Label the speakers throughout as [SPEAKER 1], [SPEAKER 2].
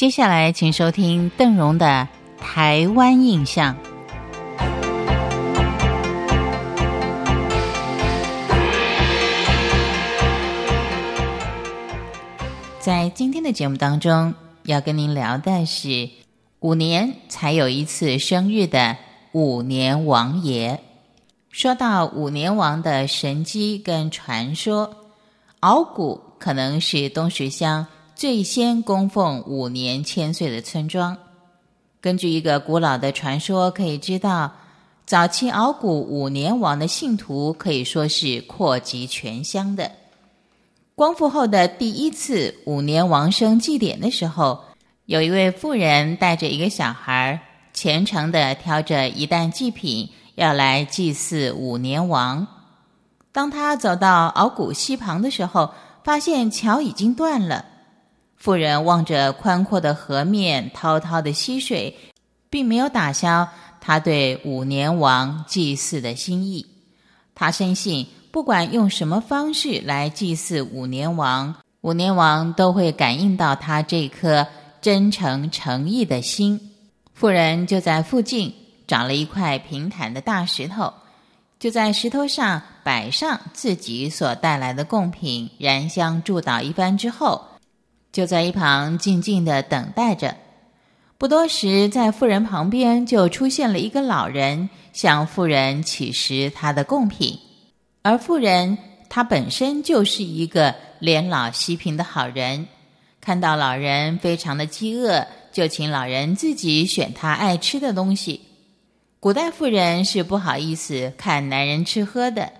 [SPEAKER 1] 接下来，请收听邓荣的《台湾印象》。在今天的节目当中，要跟您聊的是五年才有一次生日的五年王爷。说到五年王的神机跟传说，鳌古可能是东石乡。最先供奉五年千岁的村庄，根据一个古老的传说，可以知道，早期鳌骨五年王的信徒可以说是扩及全乡的。光复后的第一次五年王生祭典的时候，有一位妇人带着一个小孩，虔诚的挑着一担祭品要来祭祀五年王。当他走到鳌骨溪旁的时候，发现桥已经断了。妇人望着宽阔的河面，滔滔的溪水，并没有打消他对五年王祭祀的心意。他深信，不管用什么方式来祭祀五年王，五年王都会感应到他这颗真诚诚意的心。妇人就在附近找了一块平坦的大石头，就在石头上摆上自己所带来的贡品，燃香祝祷一番之后。就在一旁静静的等待着。不多时，在妇人旁边就出现了一个老人，向妇人乞食他的贡品。而妇人她本身就是一个怜老惜贫的好人，看到老人非常的饥饿，就请老人自己选他爱吃的东西。古代妇人是不好意思看男人吃喝的，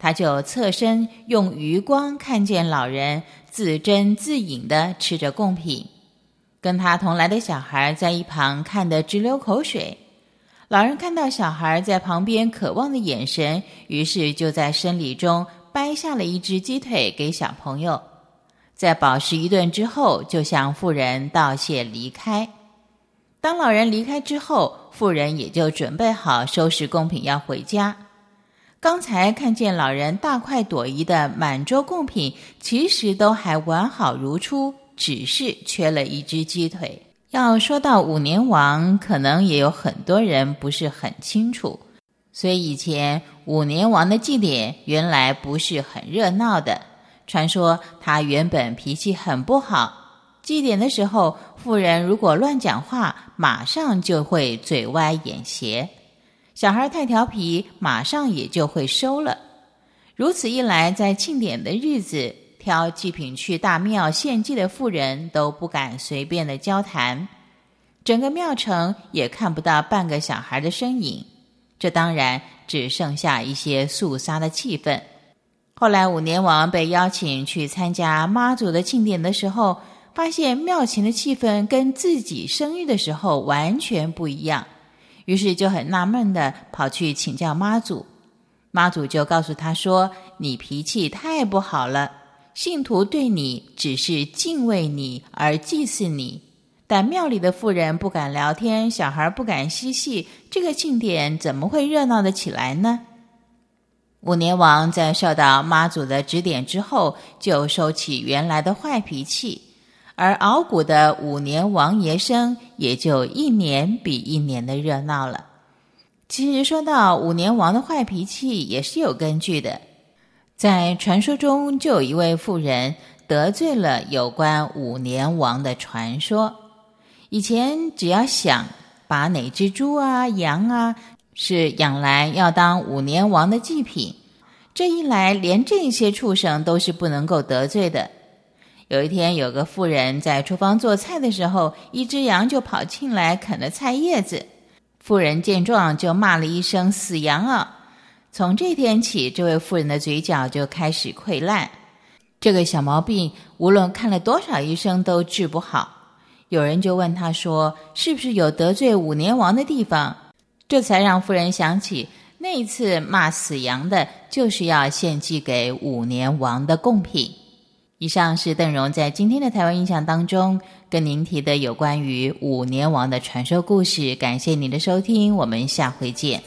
[SPEAKER 1] 他就侧身用余光看见老人。自斟自饮的吃着贡品，跟他同来的小孩在一旁看得直流口水。老人看到小孩在旁边渴望的眼神，于是就在生理中掰下了一只鸡腿给小朋友，在饱食一顿之后，就向妇人道谢离开。当老人离开之后，妇人也就准备好收拾贡品要回家。刚才看见老人大快朵颐的满桌贡品，其实都还完好如初，只是缺了一只鸡腿。要说到五年王，可能也有很多人不是很清楚，所以以前五年王的祭典原来不是很热闹的。传说他原本脾气很不好，祭典的时候，妇人如果乱讲话，马上就会嘴歪眼斜。小孩太调皮，马上也就会收了。如此一来，在庆典的日子，挑祭品去大庙献祭的妇人都不敢随便的交谈，整个庙城也看不到半个小孩的身影。这当然只剩下一些肃杀的气氛。后来五年王被邀请去参加妈祖的庆典的时候，发现庙前的气氛跟自己生日的时候完全不一样。于是就很纳闷的跑去请教妈祖，妈祖就告诉他说：“你脾气太不好了，信徒对你只是敬畏你而祭祀你，但庙里的妇人不敢聊天，小孩不敢嬉戏，这个庆典怎么会热闹的起来呢？”五年王在受到妈祖的指点之后，就收起原来的坏脾气。而敖古的五年王爷生也就一年比一年的热闹了。其实说到五年王的坏脾气，也是有根据的。在传说中，就有一位妇人得罪了有关五年王的传说。以前只要想把哪只猪啊、羊啊是养来要当五年王的祭品，这一来连这些畜生都是不能够得罪的。有一天，有个妇人在厨房做菜的时候，一只羊就跑进来啃了菜叶子。妇人见状，就骂了一声“死羊啊！”从这天起，这位妇人的嘴角就开始溃烂。这个小毛病，无论看了多少医生都治不好。有人就问他说：“是不是有得罪五年王的地方？”这才让夫人想起，那一次骂死羊的，就是要献祭给五年王的贡品。以上是邓荣在今天的台湾印象当中跟您提的有关于五年王的传说故事。感谢您的收听，我们下回见。